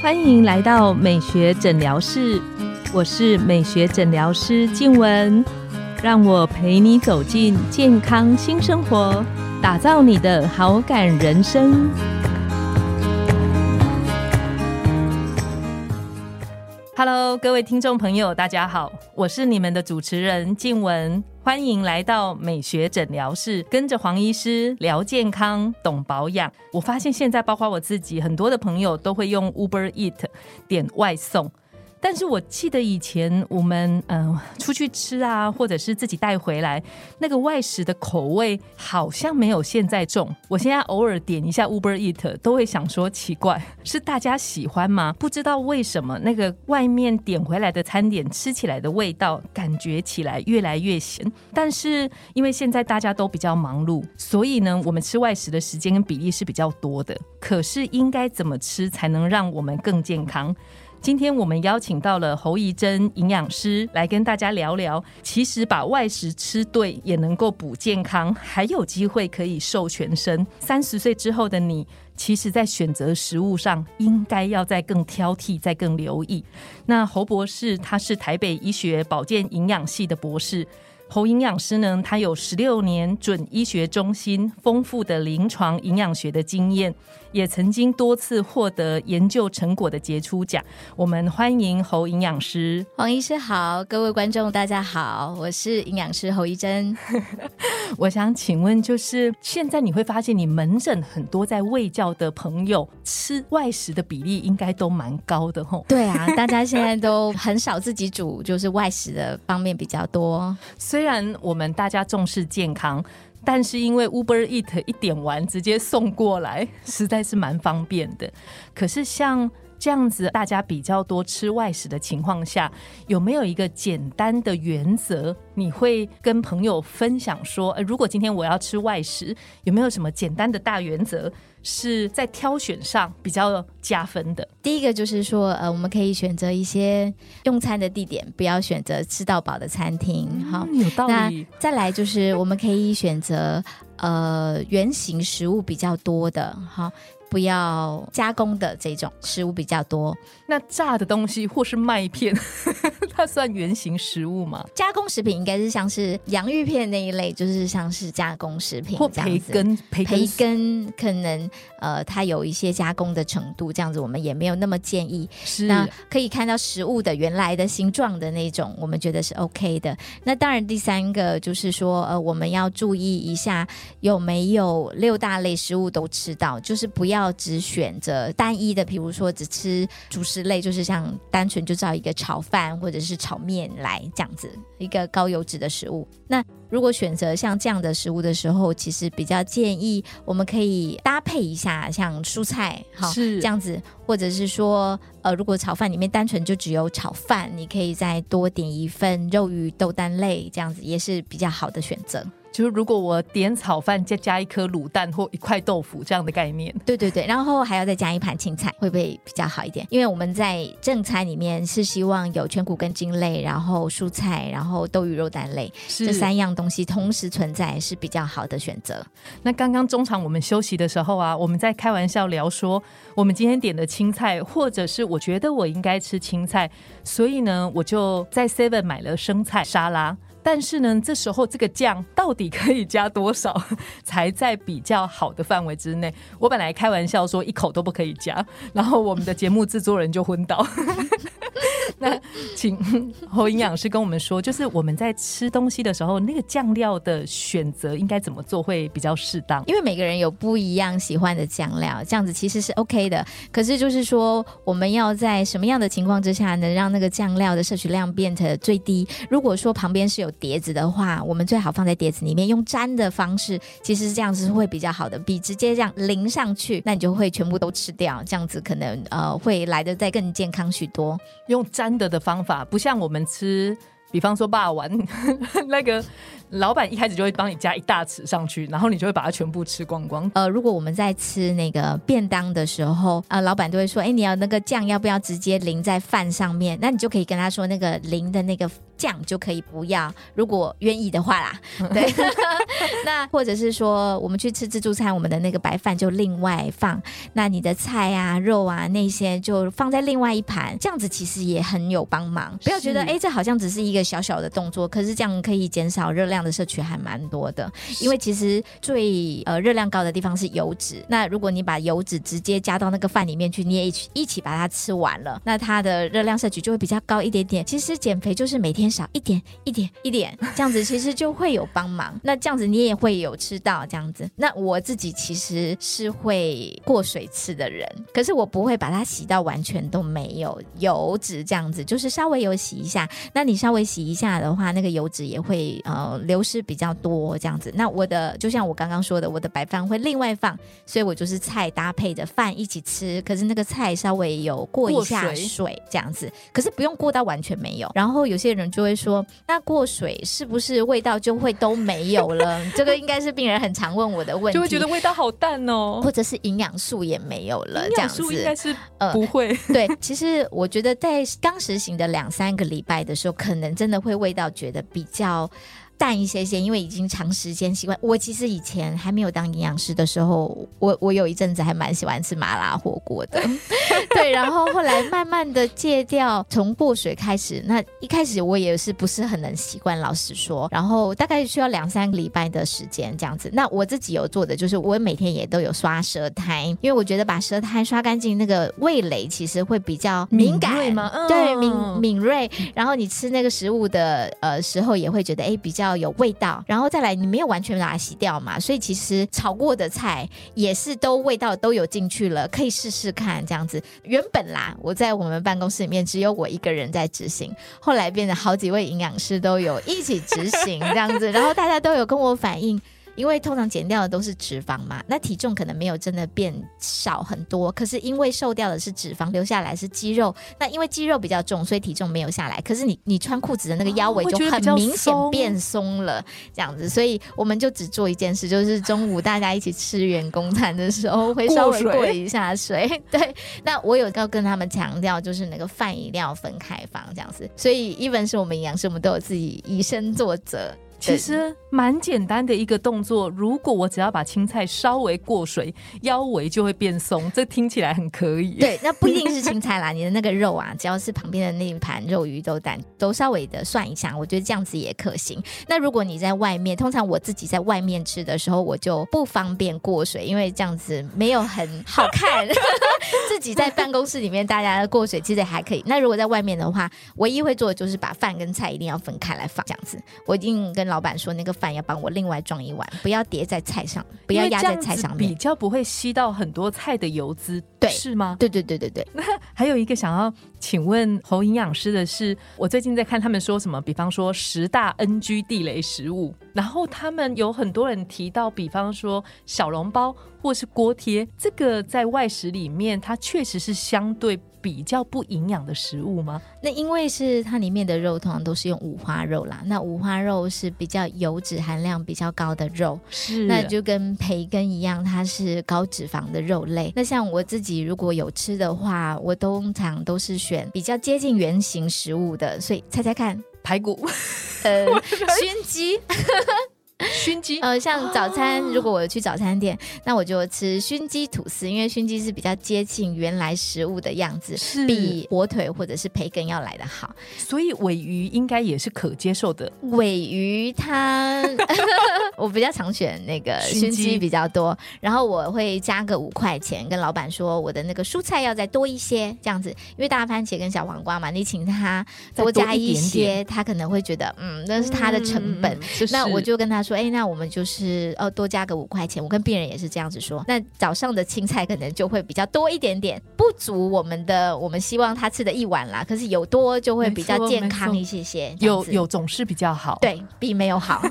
欢迎来到美学诊疗室，我是美学诊疗师静文，让我陪你走进健康新生活，打造你的好感人生。Hello，各位听众朋友，大家好，我是你们的主持人静雯，欢迎来到美学诊疗室，跟着黄医师聊健康、懂保养。我发现现在包括我自己，很多的朋友都会用 Uber Eat 点外送。但是我记得以前我们嗯出去吃啊，或者是自己带回来，那个外食的口味好像没有现在重。我现在偶尔点一下 Uber Eat，都会想说奇怪，是大家喜欢吗？不知道为什么那个外面点回来的餐点吃起来的味道，感觉起来越来越咸。但是因为现在大家都比较忙碌，所以呢，我们吃外食的时间跟比例是比较多的。可是应该怎么吃才能让我们更健康？今天我们邀请到了侯怡珍营养师来跟大家聊聊，其实把外食吃对也能够补健康，还有机会可以瘦全身。三十岁之后的你，其实在选择食物上应该要再更挑剔，再更留意。那侯博士他是台北医学保健营养系的博士，侯营养师呢，他有十六年准医学中心丰富的临床营养学的经验。也曾经多次获得研究成果的杰出奖。我们欢迎侯营养师，黄医师好，各位观众大家好，我是营养师侯一珍。我想请问，就是现在你会发现，你门诊很多在卫教的朋友吃外食的比例应该都蛮高的吼。对啊，大家现在都很少自己煮，就是外食的方面比较多。虽然我们大家重视健康。但是因为 Uber Eat 一点完直接送过来，实在是蛮方便的。可是像这样子，大家比较多吃外食的情况下，有没有一个简单的原则？你会跟朋友分享说，呃，如果今天我要吃外食，有没有什么简单的大原则？是在挑选上比较加分的。第一个就是说，呃，我们可以选择一些用餐的地点，不要选择吃到饱的餐厅。好，有道理。再来就是我们可以选择呃圆形食物比较多的，哈。不要加工的这种食物比较多，那炸的东西或是麦片，它算原形食物吗？加工食品应该是像是洋芋片那一类，就是像是加工食品或培根，培根可能呃它有一些加工的程度，这样子我们也没有那么建议。是，那可以看到食物的原来的形状的那种，我们觉得是 OK 的。那当然第三个就是说，呃，我们要注意一下有没有六大类食物都吃到，就是不要。只选择单一的，比如说只吃主食类，就是像单纯就照一个炒饭或者是炒面来这样子一个高油脂的食物。那如果选择像这样的食物的时候，其实比较建议我们可以搭配一下，像蔬菜，好是这样子，或者是说，呃，如果炒饭里面单纯就只有炒饭，你可以再多点一份肉鱼豆蛋类，这样子也是比较好的选择。就是如果我点炒饭，再加一颗卤蛋或一块豆腐这样的概念，对对对，然后还要再加一盘青菜，会不会比较好一点？因为我们在正餐里面是希望有全谷根茎类，然后蔬菜，然后豆鱼肉蛋类这三样东西同时存在是比较好的选择。那刚刚中场我们休息的时候啊，我们在开玩笑聊说，我们今天点的青菜，或者是我觉得我应该吃青菜，所以呢，我就在 Seven 买了生菜沙拉。但是呢，这时候这个酱到底可以加多少，才在比较好的范围之内？我本来开玩笑说一口都不可以加，然后我们的节目制作人就昏倒。那请 侯营养师跟我们说，就是我们在吃东西的时候，那个酱料的选择应该怎么做会比较适当？因为每个人有不一样喜欢的酱料，这样子其实是 OK 的。可是就是说，我们要在什么样的情况之下能让那个酱料的摄取量变成最低？如果说旁边是有碟子的话，我们最好放在碟子里面用沾的方式，其实是这样子会比较好的，比直接这样淋上去，那你就会全部都吃掉，这样子可能呃会来的再更健康许多。用沾的的方法，不像我们吃，比方说霸王 那个。老板一开始就会帮你加一大匙上去，然后你就会把它全部吃光光。呃，如果我们在吃那个便当的时候，呃，老板都会说，哎，你要那个酱要不要直接淋在饭上面？那你就可以跟他说，那个淋的那个酱就可以不要，如果愿意的话啦。对，那或者是说我们去吃自助餐，我们的那个白饭就另外放，那你的菜啊、肉啊那些就放在另外一盘，这样子其实也很有帮忙。不要觉得哎，这好像只是一个小小的动作，可是这样可以减少热量的摄取还蛮多的。因为其实最呃热量高的地方是油脂，那如果你把油脂直接加到那个饭里面去，你也一起一起把它吃完了，那它的热量摄取就会比较高一点点。其实减肥就是每天少一点一点一点，这样子其实就会有帮忙。那这样子你也会有吃到这样子。那我自己其实是会过水吃的人，可是我不会把它洗到完全都没有油脂这样子，就是稍微有洗一下。那你稍微洗一下的话，那个油脂也会呃流失比较多这样子。那我的就像我刚刚说的，我的白饭会另外放，所以我就是菜搭配着饭一起吃。可是那个菜稍微有过一下水这样子，可是不用过到完全没有。然后有些人就会说，那过水是不是味道就会都没有了？这个应该是病人很常问我的问题，就会觉得味道好淡哦，或者是营养素也没有了。这样子应该是呃不会。对，其实我觉得在刚实行的两三个礼拜的时候，可能真的会味道觉得比较。淡一些些，因为已经长时间习惯。我其实以前还没有当营养师的时候，我我有一阵子还蛮喜欢吃麻辣火锅的，对。然后后来慢慢的戒掉，从过水开始。那一开始我也是不是很能习惯，老实说。然后大概需要两三个礼拜的时间这样子。那我自己有做的就是，我每天也都有刷舌苔，因为我觉得把舌苔刷干净，那个味蕾其实会比较敏感吗？对，敏敏锐。然后你吃那个食物的呃时候，也会觉得哎比较。要有味道，然后再来，你没有完全把它洗掉嘛，所以其实炒过的菜也是都味道都有进去了，可以试试看这样子。原本啦，我在我们办公室里面只有我一个人在执行，后来变成好几位营养师都有一起执行这样子，然后大家都有跟我反映。因为通常减掉的都是脂肪嘛，那体重可能没有真的变少很多，可是因为瘦掉的是脂肪，留下来是肌肉。那因为肌肉比较重，所以体重没有下来。可是你你穿裤子的那个腰围就很明显变松了，这样子。所以我们就只做一件事，就是中午大家一起吃员工餐的时候，会稍微过一下水。对，那我有要跟他们强调，就是那个饭一定要分开放，这样子。所以一本是我们营养师，我们都有自己以身作则。其实蛮简单的一个动作，如果我只要把青菜稍微过水，腰围就会变松，这听起来很可以。对，那不一定是青菜啦，你的那个肉啊，只要是旁边的那一盘肉、鱼、豆、蛋，都稍微的涮一下，我觉得这样子也可行。那如果你在外面，通常我自己在外面吃的时候，我就不方便过水，因为这样子没有很好看。自己在办公室里面，大家的过水其实还可以。那如果在外面的话，唯一会做的就是把饭跟菜一定要分开来放，这样子。我一定跟老板说，那个饭要帮我另外装一碗，不要叠在菜上，不要压在菜上面，比较不会吸到很多菜的油脂，对，是吗？对对对对对。那 还有一个想要请问侯营养师的是，我最近在看他们说什么，比方说十大 NG 地雷食物，然后他们有很多人提到，比方说小笼包或是锅贴，这个在外食里面，它确实是相对。比较不营养的食物吗？那因为是它里面的肉通常都是用五花肉啦，那五花肉是比较油脂含量比较高的肉，是那就跟培根一样，它是高脂肪的肉类。那像我自己如果有吃的话，我通常都是选比较接近原形食物的，所以猜猜看，排骨，呃，熏鸡。熏鸡，呃，像早餐，如果我去早餐店，那我就吃熏鸡吐司，因为熏鸡是比较接近原来食物的样子，是比火腿或者是培根要来的好。所以尾鱼应该也是可接受的。尾鱼它，我比较常选那个熏鸡比较多，然后我会加个五块钱，跟老板说我的那个蔬菜要再多一些，这样子，因为大番茄跟小黄瓜嘛，你请他多加一些，他可能会觉得，嗯，那是他的成本。那我就跟他说。说哎，那我们就是哦，多加个五块钱。我跟病人也是这样子说。那早上的青菜可能就会比较多一点点，不足我们的我们希望他吃的一碗啦。可是有多就会比较健康一些些，有有总是比较好，对比没有好。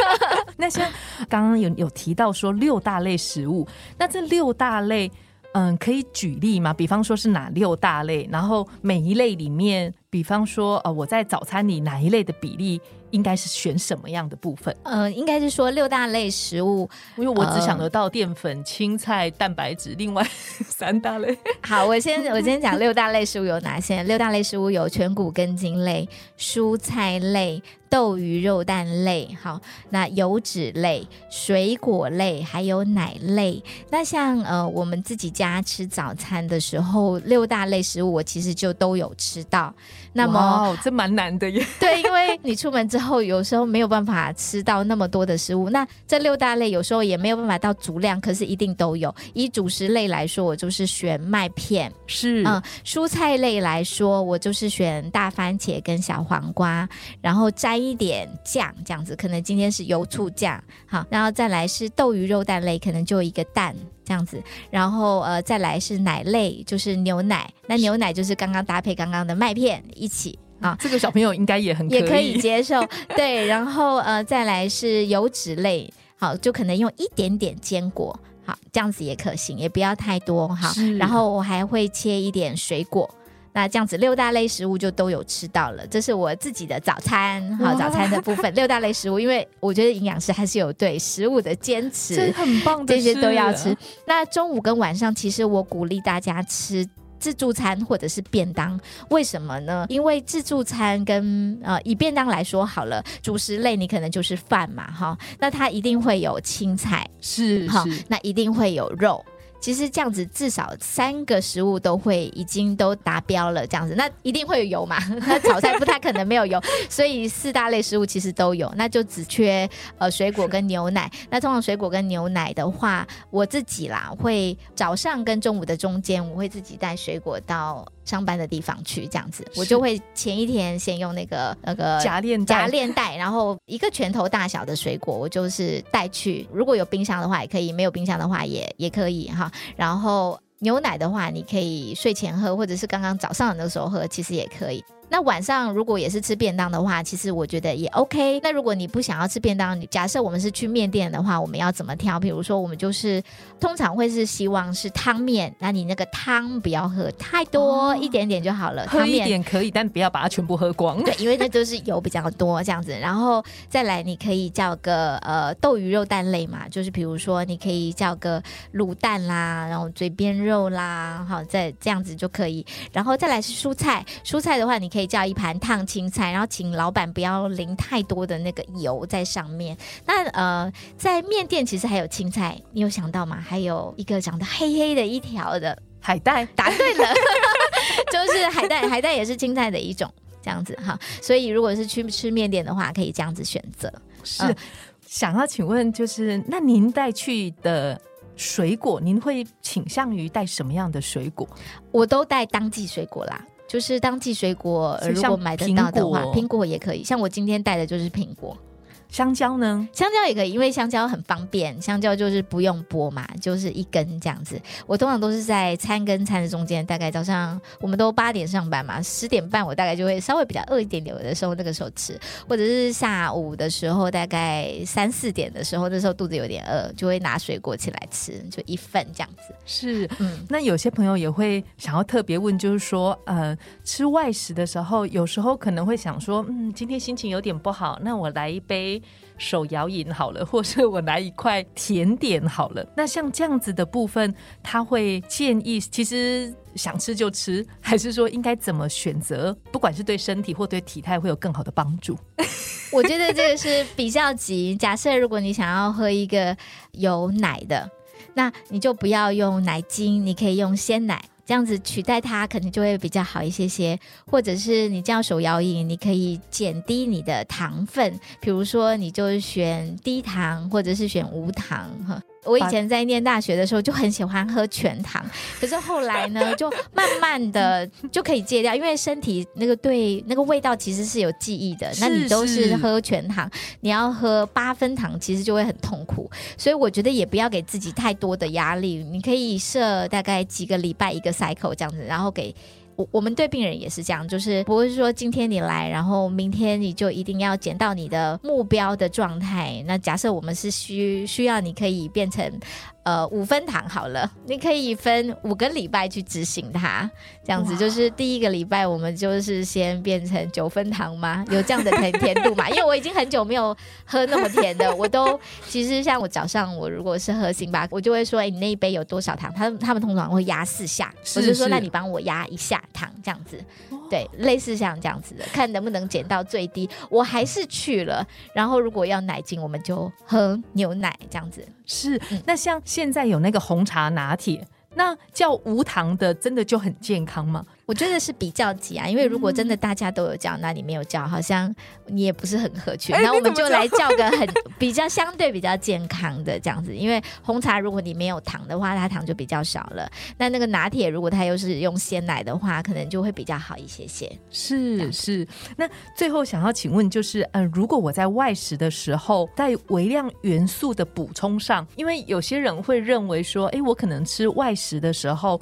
那像刚刚有有提到说六大类食物，那这六大类，嗯，可以举例吗？比方说是哪六大类？然后每一类里面，比方说呃，我在早餐里哪一类的比例？应该是选什么样的部分？呃，应该是说六大类食物，因为我只想得到淀粉、青菜、蛋白质，另外 三大类。好，我先我先讲六大类食物有哪些？六大类食物有全谷根茎类、蔬菜类。豆鱼肉蛋类，好，那油脂类、水果类，还有奶类。那像呃，我们自己家吃早餐的时候，六大类食物我其实就都有吃到。那么这蛮难的耶。对，因为你出门之后，有时候没有办法吃到那么多的食物。那这六大类有时候也没有办法到足量，可是一定都有。以主食类来说，我就是选麦片。是，嗯，蔬菜类来说，我就是选大番茄跟小黄瓜，然后沾。一点酱这样子，可能今天是油醋酱，好，然后再来是豆鱼肉蛋类，可能就一个蛋这样子，然后呃再来是奶类，就是牛奶，那牛奶就是刚刚搭配刚刚的麦片一起啊，这个小朋友应该也很也可以接受，对，然后呃再来是油脂类，好，就可能用一点点坚果，好，这样子也可行，也不要太多哈，然后我还会切一点水果。那这样子六大类食物就都有吃到了，这是我自己的早餐，好早餐的部分。六大类食物，因为我觉得营养师还是有对食物的坚持，很棒，这些都要吃。那中午跟晚上，其实我鼓励大家吃自助餐或者是便当，为什么呢？因为自助餐跟呃以便当来说好了，主食类你可能就是饭嘛，哈，那它一定会有青菜，是哈，那一定会有肉。其实这样子至少三个食物都会已经都达标了，这样子那一定会有油嘛？那 炒菜不太可能没有油，所以四大类食物其实都有，那就只缺呃水果跟牛奶。那通常水果跟牛奶的话，我自己啦会早上跟中午的中间，我会自己带水果到。上班的地方去这样子，我就会前一天先用那个那个夹链夹链袋，然后一个拳头大小的水果，我就是带去。如果有冰箱的话也可以，没有冰箱的话也也可以哈。然后牛奶的话，你可以睡前喝，或者是刚刚早上的时候喝，其实也可以。那晚上如果也是吃便当的话，其实我觉得也 OK。那如果你不想要吃便当，假设我们是去面店的话，我们要怎么挑？比如说，我们就是通常会是希望是汤面，那你那个汤不要喝太多，一点点就好了。喝一点可以，但不要把它全部喝光。对，因为那都是油比较多这样子。然后再来，你可以叫个呃豆鱼肉蛋类嘛，就是比如说你可以叫个卤蛋啦，然后嘴边肉啦，好，再这样子就可以。然后再来是蔬菜，蔬菜的话你可以。可以叫一盘烫青菜，然后请老板不要淋太多的那个油在上面。那呃，在面店其实还有青菜，你有想到吗？还有一个长得黑黑的一条的海带，答对了，就是海带，海带也是青菜的一种，这样子哈。所以如果是去吃面店的话，可以这样子选择。是想要请问，就是那您带去的水果，您会倾向于带什么样的水果？我都带当季水果啦。就是当季水果，如果买得到的话，苹果也可以。像我今天带的就是苹果。香蕉呢？香蕉也可以，因为香蕉很方便。香蕉就是不用剥嘛，就是一根这样子。我通常都是在餐跟餐的中间，大概早上我们都八点上班嘛，十点半我大概就会稍微比较饿一点点的时候，那个时候吃，或者是下午的时候，大概三四点的时候，那时候肚子有点饿，就会拿水果起来吃，就一份这样子。是，嗯，那有些朋友也会想要特别问，就是说，呃，吃外食的时候，有时候可能会想说，嗯，今天心情有点不好，那我来一杯。手摇饮好了，或是我拿一块甜点好了。那像这样子的部分，他会建议，其实想吃就吃，还是说应该怎么选择？不管是对身体或对体态，会有更好的帮助。我觉得这个是比较急。假设如果你想要喝一个有奶的，那你就不要用奶精，你可以用鲜奶。这样子取代它，可能就会比较好一些些，或者是你这样手摇饮，你可以减低你的糖分，比如说你就选低糖，或者是选无糖哈。我以前在念大学的时候就很喜欢喝全糖，可是后来呢，就慢慢的 就可以戒掉，因为身体那个对那个味道其实是有记忆的。那你都是喝全糖，你要喝八分糖，其实就会很痛苦。所以我觉得也不要给自己太多的压力，你可以设大概几个礼拜一个 cycle 这样子，然后给。我我们对病人也是这样，就是不会说今天你来，然后明天你就一定要减到你的目标的状态。那假设我们是需需要你可以变成。呃五分糖好了，你可以分五个礼拜去执行它，这样子就是第一个礼拜我们就是先变成九分糖吗？有这样的甜甜度嘛？因为我已经很久没有喝那么甜的，我都其实像我早上我如果是喝星巴克，我就会说，哎，你那一杯有多少糖？他他们通常会压四下，我就说那你帮我压一下糖，这样子，对，类似像这样子的，看能不能减到最低。我还是去了，然后如果要奶精，我们就喝牛奶这样子。是，那像现在有那个红茶拿铁，那叫无糖的，真的就很健康吗？我觉得是比较急啊，因为如果真的大家都有叫，那你没有叫，好像你也不是很合群。那我们就来叫个很 比较相对比较健康的这样子，因为红茶如果你没有糖的话，它糖就比较少了。那那个拿铁如果它又是用鲜奶的话，可能就会比较好一些些。是是。那最后想要请问就是，呃，如果我在外食的时候，在微量元素的补充上，因为有些人会认为说，哎，我可能吃外食的时候。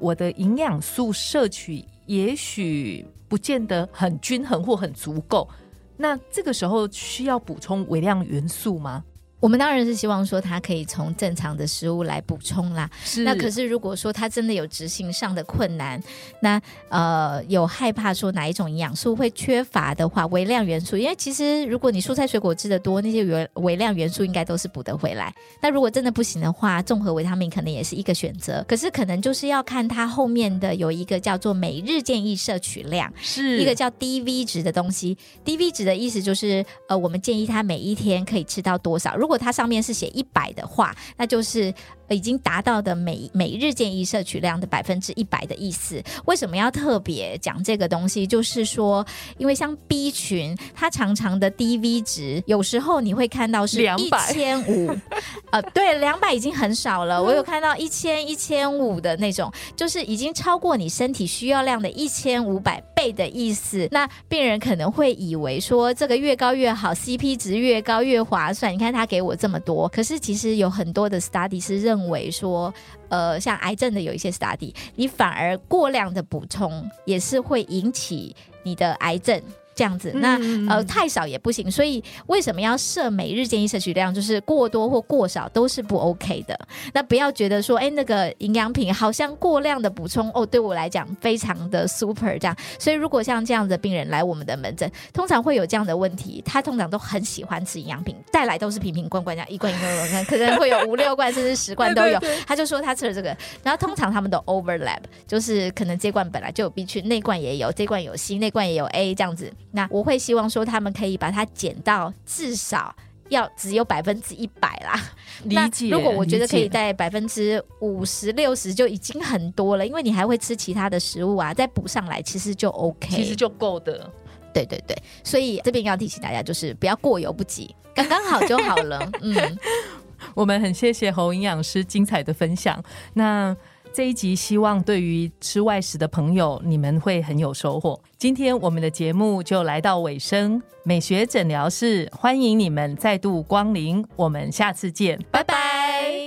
我的营养素摄取也许不见得很均衡或很足够，那这个时候需要补充微量元素吗？我们当然是希望说他可以从正常的食物来补充啦。是。那可是如果说他真的有执行上的困难，那呃有害怕说哪一种营养素会缺乏的话，微量元素，因为其实如果你蔬菜水果吃的多，那些微微量元素应该都是补得回来。那如果真的不行的话，综合维他命可能也是一个选择。可是可能就是要看他后面的有一个叫做每日建议摄取量，是一个叫 DV 值的东西。DV 值的意思就是呃我们建议他每一天可以吃到多少。如如果它上面是写一百的话，那就是已经达到的每每日建议摄取量的百分之一百的意思。为什么要特别讲这个东西？就是说，因为像 B 群，它常常的 DV 值，有时候你会看到是一千五，呃，对，两百已经很少了。我有看到一千一千五的那种，就是已经超过你身体需要量的一千五百倍的意思。那病人可能会以为说，这个越高越好，CP 值越高越划算。你看他给。我这么多，可是其实有很多的 study 是认为说，呃，像癌症的有一些 study，你反而过量的补充也是会引起你的癌症。这样子，那呃太少也不行，所以为什么要设每日建议摄取量？就是过多或过少都是不 OK 的。那不要觉得说，哎，那个营养品好像过量的补充哦，对我来讲非常的 super 这样。所以如果像这样的病人来我们的门诊，通常会有这样的问题，他通常都很喜欢吃营养品，带来都是瓶瓶罐罐这样一罐一罐一罐，可能会有五六罐甚至十罐都有。他就说他吃了这个，然后通常他们都 overlap，就是可能这罐本来就有 B 群，那罐也有，这罐有 C，那罐也有 A 这样子。那我会希望说，他们可以把它减到至少要只有百分之一百啦。理解。如果我觉得可以在百分之五十六十就已经很多了，因为你还会吃其他的食物啊，再补上来其实就 OK，其实就够的。对对对，所以这边要提醒大家，就是不要过犹不及，刚刚好就好了。嗯，我们很谢谢侯营养师精彩的分享。那。这一集希望对于吃外食的朋友，你们会很有收获。今天我们的节目就来到尾声，美学诊疗室欢迎你们再度光临，我们下次见，拜拜。